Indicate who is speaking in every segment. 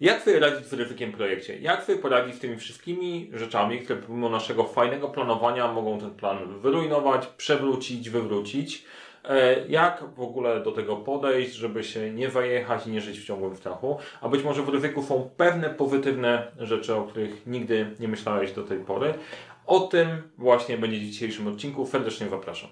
Speaker 1: Jak sobie radzić z ryzykiem projekcie? Jak sobie poradzić z tymi wszystkimi rzeczami, które pomimo naszego fajnego planowania mogą ten plan wyrujnować, przewrócić, wywrócić? E, jak w ogóle do tego podejść, żeby się nie zajechać i nie żyć w ciągłym strachu? A być może w ryzyku są pewne pozytywne rzeczy, o których nigdy nie myślałeś do tej pory. O tym właśnie będzie w dzisiejszym odcinku. Serdecznie zapraszam.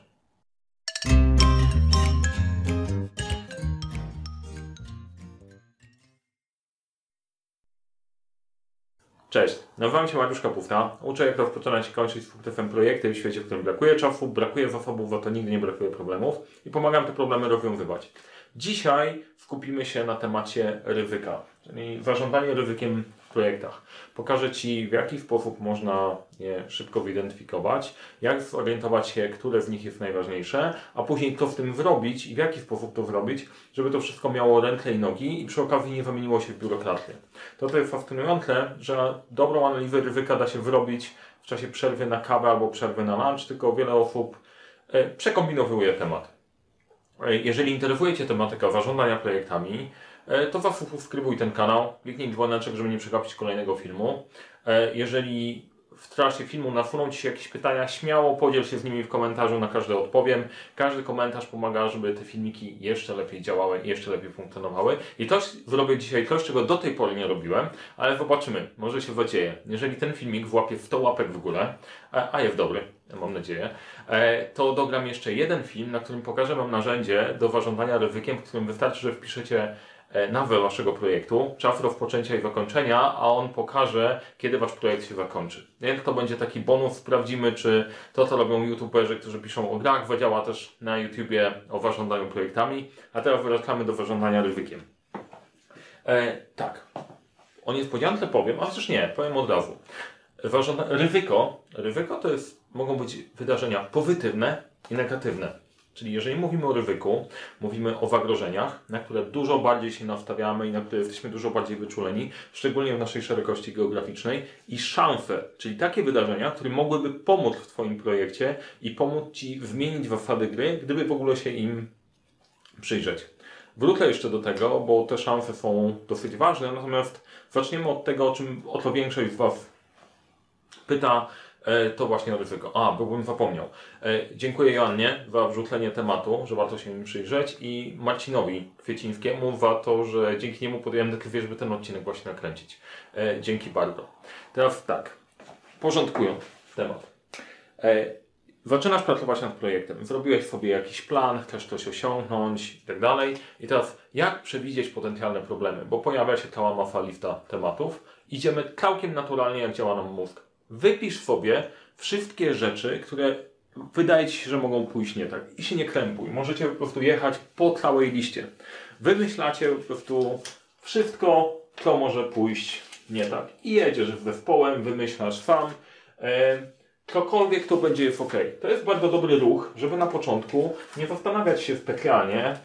Speaker 1: Cześć, nazywam się Mariusz Kapufta. Uczę jak rozpoczynać i kończyć z sukcesem projekty w świecie, w którym brakuje czasu, brakuje zasobów, za to nigdy nie brakuje problemów i pomagam te problemy rozwiązywać. Dzisiaj skupimy się na temacie ryzyka, czyli zarządzanie ryzykiem projektach. Pokażę Ci, w jaki sposób można je szybko zidentyfikować, jak zorientować się, które z nich jest najważniejsze, a później co w tym zrobić i w jaki sposób to zrobić, żeby to wszystko miało ręce i nogi i przy okazji nie zamieniło się w biurokratię. To to jest fascynujące, że dobrą analizę ryzyka da się wyrobić w czasie przerwy na kawę albo przerwy na lunch, tylko wiele osób e, przekombinowuje temat. E, jeżeli interesuje Cię tematyka zarządzania projektami, e, to zasubskrybuj ten kanał, kliknij dzwoneczek, żeby nie przegapić kolejnego filmu. E, jeżeli w trakcie filmu nasuną Ci się jakieś pytania, śmiało podziel się z nimi w komentarzu, na każde odpowiem. Każdy komentarz pomaga, żeby te filmiki jeszcze lepiej działały, jeszcze lepiej funkcjonowały. I to zrobię dzisiaj coś, czego do tej pory nie robiłem, ale zobaczymy, może się zadzieje. Jeżeli ten filmik włapie 100 łapek w górę, a jest dobry, mam nadzieję, to dogram jeszcze jeden film, na którym pokażę Wam narzędzie do zarządzania ryzykiem, w którym wystarczy, że wpiszecie E, nazwę Waszego projektu, czas rozpoczęcia i zakończenia, a on pokaże, kiedy Wasz projekt się zakończy. Jak to będzie taki bonus, sprawdzimy, czy to, co robią youtuberzy, którzy piszą o grach, zadziała też na YouTubie o zarządzaniu projektami, a teraz wracamy do zarządzania ryzykiem. E, tak. O niespodziance powiem, a też nie, powiem od razu. Ryzyko, ryzyko to jest, mogą być wydarzenia pozytywne i negatywne. Czyli jeżeli mówimy o ryzyku, mówimy o zagrożeniach, na które dużo bardziej się nastawiamy i na które jesteśmy dużo bardziej wyczuleni, szczególnie w naszej szerokości geograficznej, i szanse, czyli takie wydarzenia, które mogłyby pomóc w Twoim projekcie i pomóc Ci zmienić zasady gry, gdyby w ogóle się im przyjrzeć. Wrócę jeszcze do tego, bo te szanse są dosyć ważne, natomiast zaczniemy od tego, o czym o większość z Was pyta, to właśnie ryzyko. A, byłbym zapomniał. E, dziękuję Joannie za wrzucenie tematu, że warto się im przyjrzeć i Marcinowi Kwiecińskiemu za to, że dzięki niemu podjąłem decyzję, żeby ten odcinek właśnie nakręcić. E, dzięki bardzo. Teraz tak, porządkując temat. Zaczynasz pracować nad projektem, zrobiłeś sobie jakiś plan, chcesz coś osiągnąć i tak dalej. I teraz, jak przewidzieć potencjalne problemy? Bo pojawia się cała masa lista tematów. Idziemy całkiem naturalnie, jak działa nam mózg wypisz sobie wszystkie rzeczy, które wydaje Ci się, że mogą pójść nie tak. I się nie krępuj. Możecie po prostu jechać po całej liście. Wymyślacie po prostu wszystko, co może pójść nie tak. I jedziesz z zespołem, wymyślasz sam. E, cokolwiek to będzie jest ok. To jest bardzo dobry ruch, żeby na początku nie zastanawiać się specjalnie,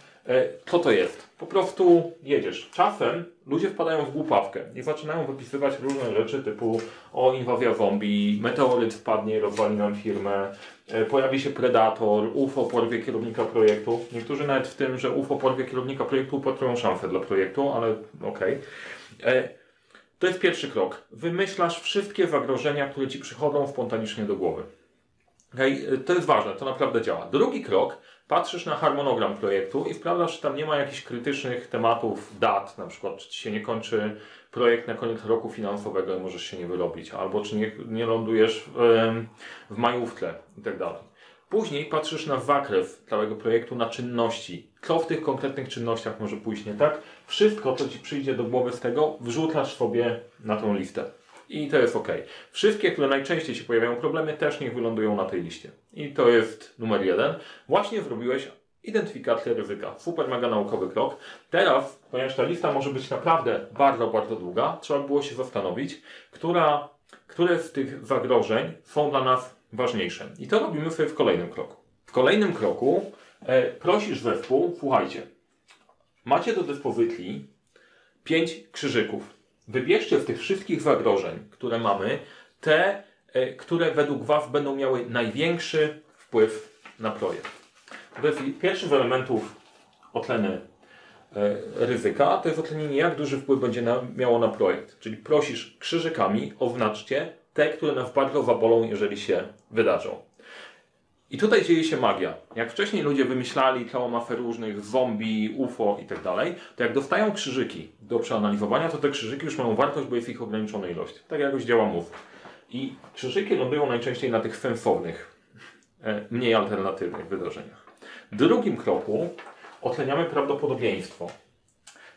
Speaker 1: co to jest. Po prostu jedziesz. Czasem ludzie wpadają w głupawkę i zaczynają wypisywać różne rzeczy typu o inwazja zombie, meteoryt wpadnie rozwali nam firmę, e, pojawi się predator, UFO porwie kierownika projektu. Niektórzy nawet w tym, że UFO porwie kierownika projektu upatrują szansę dla projektu, ale okej. Okay. E, to jest pierwszy krok. Wymyślasz wszystkie zagrożenia, które Ci przychodzą spontanicznie do głowy. Okay? E, to jest ważne, to naprawdę działa. Drugi krok patrzysz na harmonogram projektu i sprawdzasz, czy tam nie ma jakichś krytycznych tematów, dat, na przykład, czy ci się nie kończy projekt na koniec roku finansowego i możesz się nie wyrobić, albo czy nie, nie lądujesz w, w majówce i tak dalej. Później patrzysz na zakres całego projektu, na czynności. Co w tych konkretnych czynnościach może pójść nie tak? Wszystko, co Ci przyjdzie do głowy z tego, wrzucasz sobie na tą listę. I to jest ok. Wszystkie, które najczęściej się pojawiają problemy, też niech wylądują na tej liście. I to jest numer jeden. Właśnie zrobiłeś identyfikację ryzyka. Super mega naukowy krok. Teraz, ponieważ ta lista może być naprawdę bardzo, bardzo długa, trzeba było się zastanowić, która, które z tych zagrożeń są dla nas ważniejsze. I to robimy sobie w kolejnym kroku. W kolejnym kroku e, prosisz zespół, słuchajcie, macie do dyspozycji pięć krzyżyków Wybierzcie z tych wszystkich zagrożeń, które mamy, te, e, które według Was będą miały największy wpływ na projekt. To jest pierwszy z elementów oceny e, ryzyka, to jest ocenienie, jak duży wpływ będzie na, miało na projekt. Czyli prosisz krzyżykami, oznaczcie te, które nas bardzo wabolą, jeżeli się wydarzą. I tutaj dzieje się magia. Jak wcześniej ludzie wymyślali całą mafę różnych zombie, UFO i tak dalej, to jak dostają krzyżyki do przeanalizowania, to te krzyżyki już mają wartość, bo jest ich ograniczona ilość. Tak jakoś działa mów. I krzyżyki lądują najczęściej na tych sensownych, e, mniej alternatywnych wydarzeniach. W drugim kroku oceniamy prawdopodobieństwo.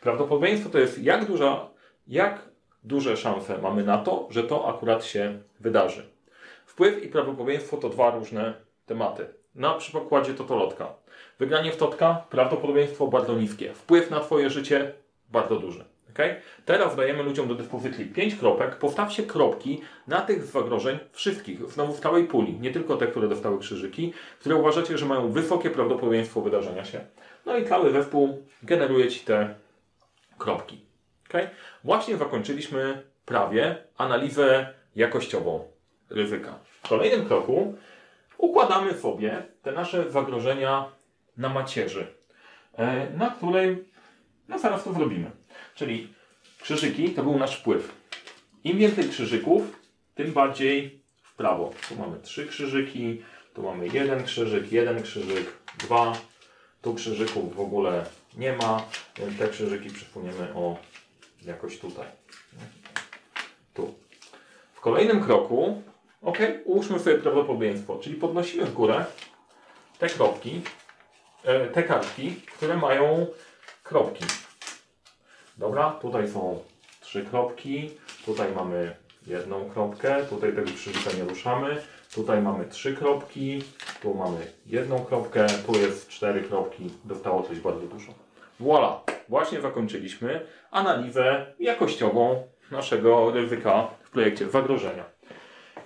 Speaker 1: Prawdopodobieństwo to jest jak duża, jak duże szanse mamy na to, że to akurat się wydarzy. Wpływ i prawdopodobieństwo to dwa różne tematy. Na przykładzie totolotka. Wygranie w totka, prawdopodobieństwo bardzo niskie. Wpływ na Twoje życie bardzo duży. Okay? Teraz dajemy ludziom do dyspozycji 5 kropek. Postawcie kropki na tych zagrożeń wszystkich, znowu w całej puli, nie tylko te, które dostały krzyżyki, które uważacie, że mają wysokie prawdopodobieństwo wydarzenia się. No i cały zespół generuje Ci te kropki. Okay? Właśnie zakończyliśmy prawie analizę jakościową ryzyka. W kolejnym kroku układamy sobie te nasze zagrożenia na macierzy, e, na której no zaraz to zrobimy. Czyli krzyżyki to był nasz wpływ. Im więcej krzyżyków, tym bardziej w prawo. Tu mamy trzy krzyżyki, tu mamy jeden krzyżyk, jeden krzyżyk, dwa. Tu krzyżyków w ogóle nie ma, więc te krzyżyki przesuniemy o jakoś tutaj. Tu. W kolejnym kroku, ok, ułóżmy sobie prawdopodobieństwo, czyli podnosimy w górę te kropki, e, te kartki, które mają kropki. Dobra, tutaj są trzy kropki, tutaj mamy jedną kropkę, tutaj tego krzyżyka nie ruszamy, tutaj mamy trzy kropki, tu mamy jedną kropkę, tu jest cztery kropki, dostało coś bardzo dużo. Voila! Właśnie zakończyliśmy analizę jakościową naszego ryzyka w projekcie zagrożenia.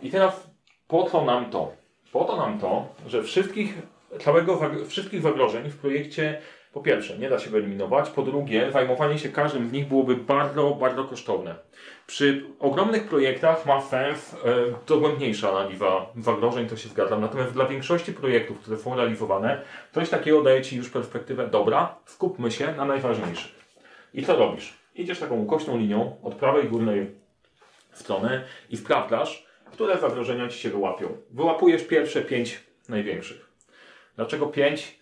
Speaker 1: I teraz po co nam to? Po to nam to, że wszystkich, całego, wszystkich zagrożeń w projekcie po pierwsze, nie da się wyeliminować. Po drugie, zajmowanie się każdym z nich byłoby bardzo, bardzo kosztowne. Przy ogromnych projektach ma sens e, dogłębniejsza analiza zagrożeń, to się zgadzam. Natomiast dla większości projektów, które są realizowane, coś takiego daje Ci już perspektywę, dobra, skupmy się na najważniejszych. I co robisz? Idziesz taką ukośną linią od prawej górnej strony i sprawdzasz, które zagrożenia Ci się wyłapią. Wyłapujesz pierwsze pięć największych. Dlaczego pięć?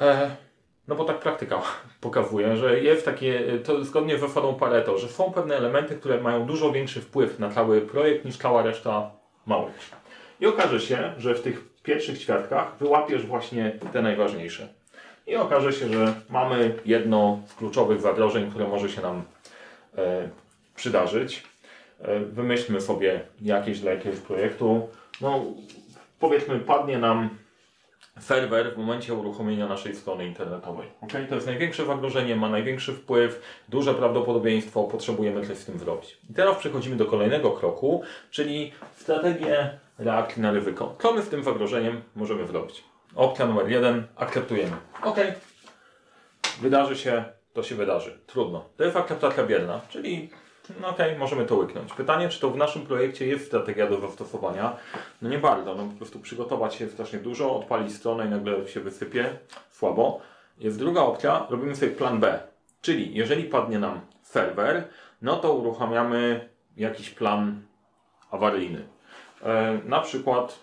Speaker 1: E, no bo tak praktyka pokazuje, że jest takie, to zgodnie z zasadą Pareto, że są pewne elementy, które mają dużo większy wpływ na cały projekt niż cała reszta małych. I okaże się, że w tych pierwszych ćwiartkach wyłapiesz właśnie te najważniejsze. I okaże się, że mamy jedno z kluczowych zagrożeń, które może się nam e, przydarzyć. E, wymyślmy sobie jakieś dla jakiegoś projektu. No, powiedzmy, padnie nam serwer w momencie uruchomienia naszej strony internetowej. Okay? To jest największe zagrożenie, ma największy wpływ, duże prawdopodobieństwo, potrzebujemy coś z tym zrobić. I teraz przechodzimy do kolejnego kroku, czyli strategię reakcji na ryzyko. Co my z tym zagrożeniem możemy zrobić? Opcja numer jeden, akceptujemy. Ok, wydarzy się, to się wydarzy. Trudno. To jest akceptacja bierna, czyli no okej, okay, możemy to łyknąć. Pytanie, czy to w naszym projekcie jest strategia do zastosowania? No nie bardzo. No po prostu przygotować się strasznie dużo, odpalić stronę i nagle się wysypie. Słabo. Jest druga opcja, robimy sobie plan B. Czyli jeżeli padnie nam serwer, no to uruchamiamy jakiś plan awaryjny. E, na przykład,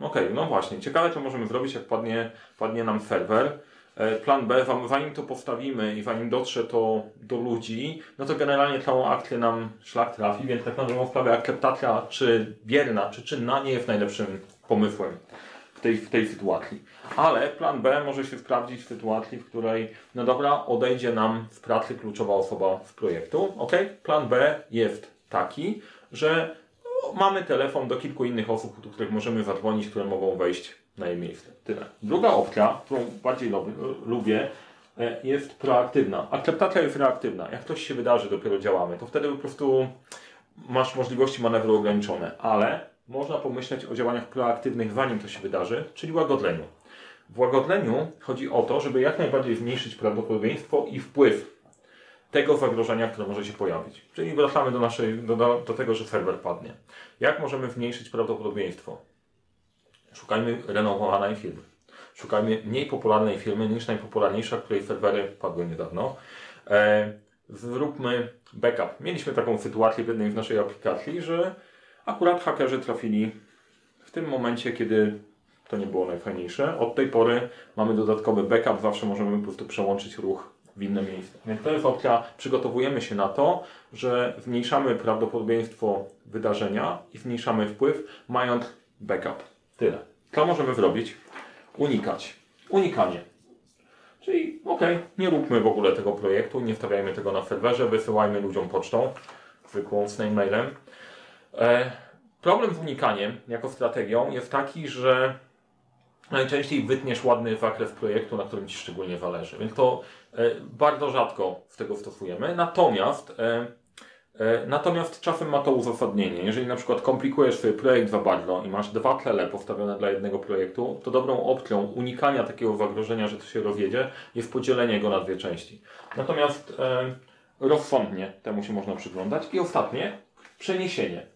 Speaker 1: okej, okay, no właśnie, ciekawe co możemy zrobić, jak padnie, padnie nam serwer. E, plan B, zanim to postawimy i zanim dotrze to do ludzi, no to generalnie całą akcję nam szlak trafi, więc tak na dobrą sprawę akceptacja czy bierna, czy czynna nie jest najlepszym pomysłem w tej, w tej sytuacji. Ale plan B może się sprawdzić w sytuacji, w której, no dobra, odejdzie nam z pracy kluczowa osoba z projektu. Ok, plan B jest taki, że no, mamy telefon do kilku innych osób, do których możemy zadzwonić, które mogą wejść na jej miejsce. Tyle. Druga opcja, którą bardziej lubię, e, jest proaktywna. Akceptacja jest reaktywna. Jak coś się wydarzy, dopiero działamy, to wtedy po prostu masz możliwości manewru ograniczone, ale można pomyśleć o działaniach proaktywnych zanim to się wydarzy, czyli łagodleniu. W łagodleniu chodzi o to, żeby jak najbardziej zmniejszyć prawdopodobieństwo i wpływ tego zagrożenia, które może się pojawić. Czyli wracamy do, naszej, do, do, do tego, że serwer padnie. Jak możemy zmniejszyć prawdopodobieństwo? Szukajmy renomowanej firmy. Szukajmy mniej popularnej firmy niż najpopularniejsza, której serwery padły niedawno. E, zróbmy backup. Mieliśmy taką sytuację w jednej z naszej aplikacji, że akurat hakerzy trafili w tym momencie, kiedy to nie było najfajniejsze. Od tej pory mamy dodatkowy backup, zawsze możemy po prostu przełączyć ruch w inne miejsce. Więc to jest opcja, przygotowujemy się na to, że zmniejszamy prawdopodobieństwo wydarzenia i zmniejszamy wpływ, mając backup. Tyle. Co możemy zrobić? Unikać. Unikanie. Czyli ok, nie róbmy w ogóle tego projektu, nie wstawiajmy tego na serwerze, wysyłajmy ludziom pocztą, zwykłą snail-mailem. E, problem z unikaniem jako strategią jest taki, że najczęściej wytniesz ładny zakres projektu, na którym Ci szczególnie zależy. Więc to e, bardzo rzadko z tego stosujemy. Natomiast e, Natomiast czasem ma to uzasadnienie. Jeżeli na przykład komplikujesz swój projekt za bardzo i masz dwa tlele postawione dla jednego projektu, to dobrą opcją unikania takiego zagrożenia, że to się rozjedzie, jest podzielenie go na dwie części. Natomiast e, rozsądnie temu się można przyglądać. I ostatnie, przeniesienie.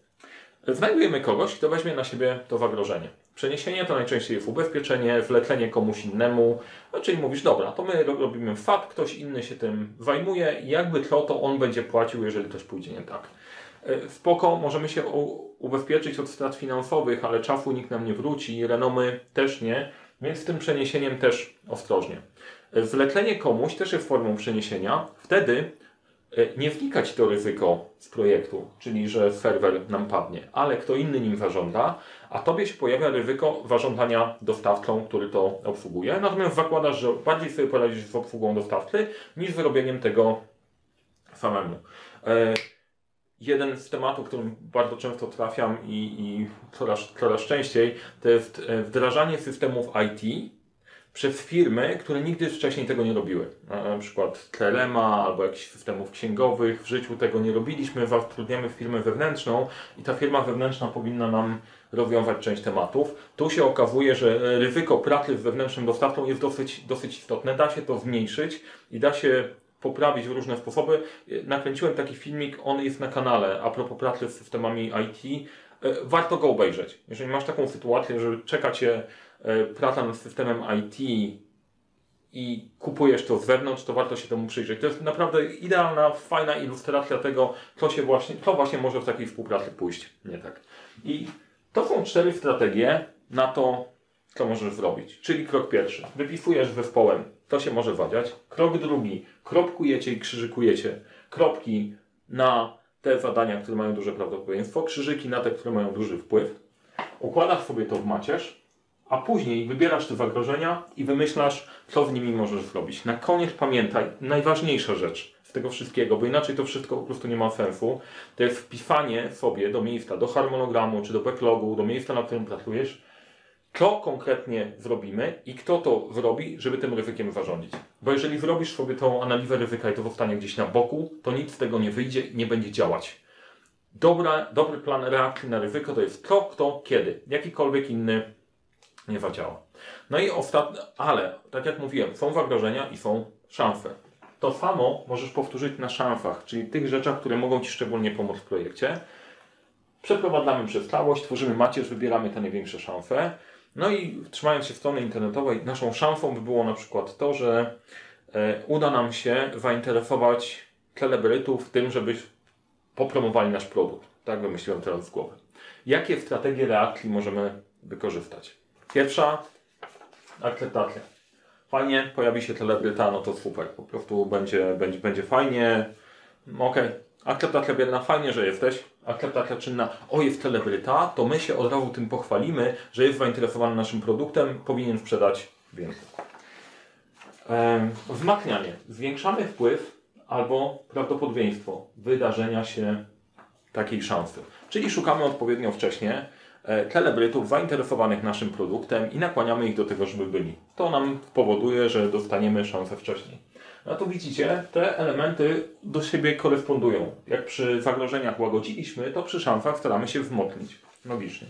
Speaker 1: Znajdujemy kogoś, kto weźmie na siebie to zagrożenie. Przeniesienie to najczęściej jest ubezpieczenie, wlecenie komuś innemu, no, czyli mówisz, dobra, to my robimy FAT, ktoś inny się tym zajmuje i jakby to, to on będzie płacił, jeżeli coś pójdzie nie tak. E, spoko, możemy się ubezpieczyć od strat finansowych, ale czasu nikt nam nie wróci, renomy też nie, więc z tym przeniesieniem też ostrożnie. Wlecenie komuś też jest formą przeniesienia. Wtedy E, nie wnikać to ryzyko z projektu, czyli że serwer nam padnie, ale kto inny nim zarządza, a tobie się pojawia ryzyko zarządzania dostawcą, który to obsługuje. Natomiast zakładasz, że bardziej sobie poradzisz z obsługą dostawcy niż z robieniem tego samemu. E, jeden z tematów, którym bardzo często trafiam i, i coraz, coraz częściej, to jest e, wdrażanie systemów IT przez firmy, które nigdy wcześniej tego nie robiły. Na przykład Telema albo jakichś systemów księgowych. W życiu tego nie robiliśmy, zatrudniamy firmę wewnętrzną i ta firma wewnętrzna powinna nam rozwiązać część tematów. Tu się okazuje, że ryzyko pracy z wewnętrznym dostawcą jest dosyć, dosyć istotne. Da się to zmniejszyć i da się poprawić w różne sposoby. Nakręciłem taki filmik, on jest na kanale a propos pracy z systemami IT. Warto go obejrzeć. Jeżeli masz taką sytuację, że czeka Cię E, praca nad systemem IT i kupujesz to z wewnątrz, to warto się temu przyjrzeć. To jest naprawdę idealna, fajna ilustracja tego, co, się właśnie, co właśnie może w takiej współpracy pójść nie tak. I to są cztery strategie na to, co możesz zrobić. Czyli krok pierwszy, wypisujesz zespołem, to się może wadziać. Krok drugi, kropkujecie i krzyżykujecie kropki na te zadania, które mają duże prawdopodobieństwo, krzyżyki na te, które mają duży wpływ. Układasz sobie to w macierz, a później wybierasz te zagrożenia i wymyślasz, co z nimi możesz zrobić. Na koniec pamiętaj, najważniejsza rzecz z tego wszystkiego, bo inaczej to wszystko po prostu nie ma sensu, to jest wpisanie sobie do miejsca, do harmonogramu, czy do backlogu, do miejsca, na którym pracujesz, co konkretnie zrobimy i kto to zrobi, żeby tym ryzykiem zarządzić. Bo jeżeli zrobisz sobie tą analizę ryzyka i to zostanie gdzieś na boku, to nic z tego nie wyjdzie i nie będzie działać. Dobra, dobry plan reakcji na ryzyko to jest kto, kto, kiedy. Jakikolwiek inny nie zadziała. No i ostatnie, ale tak jak mówiłem, są zagrożenia i są szanse. To samo możesz powtórzyć na szansach, czyli tych rzeczach, które mogą Ci szczególnie pomóc w projekcie. Przeprowadzamy przez całość, tworzymy macierz, wybieramy te największe szanse. No i trzymając się strony internetowej, naszą szansą by było na przykład to, że e, uda nam się zainteresować celebrytów tym, żeby popromowali nasz produkt. Tak wymyśliłem teraz z głowy. Jakie strategie reakcji możemy wykorzystać? Pierwsza akceptacja. Fajnie, pojawi się celebryta, no to super. Po prostu będzie, będzie, będzie fajnie. Okej. Okay. Akceptacja bierna, fajnie, że jesteś. Akceptacja czynna, o jest celebryta, to my się od razu tym pochwalimy, że jest zainteresowany naszym produktem, powinien sprzedać więcej. Ehm, wzmacnianie. Zwiększamy wpływ albo prawdopodobieństwo wydarzenia się takiej szansy. Czyli szukamy odpowiednio wcześnie celebrytów zainteresowanych naszym produktem i nakłaniamy ich do tego, żeby byli. To nam powoduje, że dostaniemy szansę wcześniej. No to widzicie, te elementy do siebie korespondują. Jak przy zagrożeniach łagodziliśmy, to przy szansach staramy się wzmocnić. Logicznie.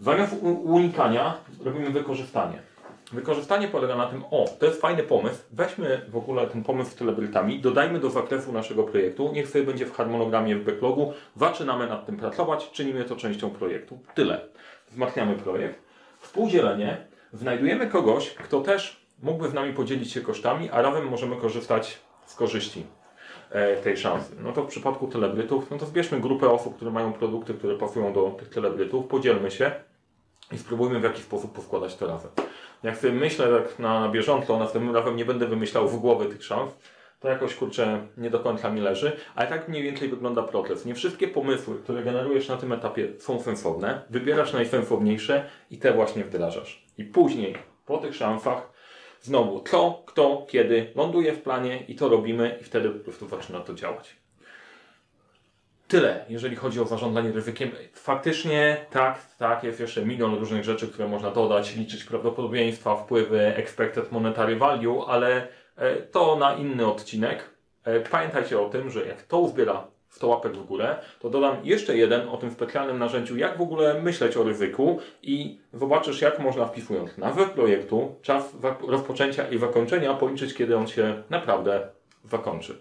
Speaker 1: Zamiast unikania robimy wykorzystanie. Wykorzystanie polega na tym, o, to jest fajny pomysł, weźmy w ogóle ten pomysł z celebrytami, dodajmy do zakresu naszego projektu, niech sobie będzie w harmonogramie, w backlogu, zaczynamy nad tym pracować, czynimy to częścią projektu. Tyle. Wzmacniamy projekt. Współdzielenie. Znajdujemy kogoś, kto też mógłby z nami podzielić się kosztami, a razem możemy korzystać z korzyści e, tej szansy. No to w przypadku celebrytów, no to zbierzmy grupę osób, które mają produkty, które pasują do tych celebrytów, podzielmy się i spróbujmy w jakiś sposób poskładać to razem. Jak sobie myślę tak na, na bieżąco, następnym razem nie będę wymyślał w głowie tych szans, to jakoś kurczę nie do końca mi leży, ale tak mniej więcej wygląda proces. Nie wszystkie pomysły, które generujesz na tym etapie są sensowne, wybierasz najsensowniejsze i te właśnie wdrażasz. I później, po tych szansach, znowu co, kto, kiedy ląduje w planie i to robimy i wtedy po prostu zaczyna to działać. Tyle, jeżeli chodzi o zarządzanie ryzykiem. Faktycznie tak, tak, jest jeszcze milion różnych rzeczy, które można dodać, liczyć prawdopodobieństwa, wpływy, expected monetary value, ale e, to na inny odcinek. E, pamiętajcie o tym, że jak to uzbiera 100 łapek w górę, to dodam jeszcze jeden o tym specjalnym narzędziu, jak w ogóle myśleć o ryzyku i zobaczysz, jak można wpisując nazwę projektu, czas rozpoczęcia i zakończenia, policzyć, kiedy on się naprawdę zakończy.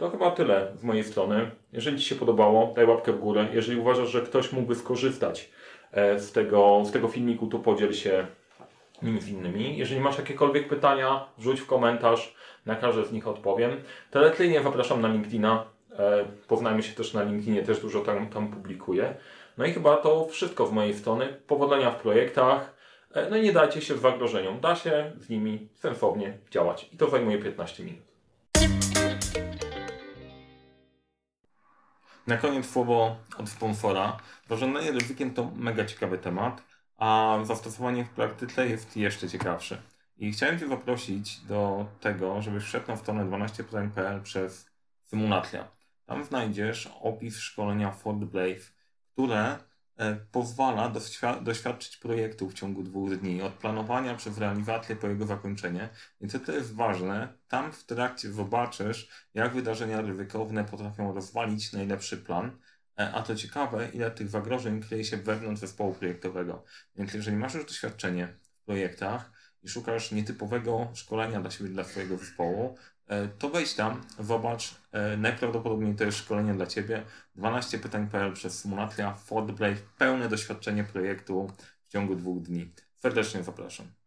Speaker 1: To chyba tyle z mojej strony. Jeżeli Ci się podobało, daj łapkę w górę. Jeżeli uważasz, że ktoś mógłby skorzystać e, z tego, z tego filmiku, to podziel się nim z innymi. Jeżeli masz jakiekolwiek pytania, wrzuć w komentarz, na każde z nich odpowiem. Teletynie zapraszam na LinkedIna. E, poznajmy się też na LinkedInie, też dużo tam, tam publikuję. No i chyba to wszystko z mojej strony. Powodzenia w projektach. E, no i nie dajcie się zagrożeniom. Da się z nimi sensownie działać. I to zajmuje 15 minut. Na koniec słowo od sponsora. Zarządzanie ryzykiem to mega ciekawy temat, a zastosowanie w praktyce jest jeszcze ciekawsze. I chciałem Cię zaprosić do tego, żebyś wszedł na stronę 12pytań.pl przez symulacja. Tam znajdziesz opis szkolenia Ford Blaze, które pozwala doświadczyć projektu w ciągu dwóch dni, od planowania przez realizację po jego zakończenie. I co to jest ważne, tam w trakcie zobaczysz, jak wydarzenia ryzykowne potrafią rozwalić najlepszy plan, e, a to ciekawe, ile tych zagrożeń kryje się wewnątrz zespołu projektowego. Więc jeżeli masz już doświadczenie w projektach i szukasz nietypowego szkolenia dla siebie, dla swojego zespołu, E, to wejdź tam, zobacz. E, najprawdopodobniej to jest szkolenie dla Ciebie. 12 pytań.pl przez symulacja Ford Blade, pełne doświadczenie projektu w ciągu dwóch dni. Serdecznie zapraszam.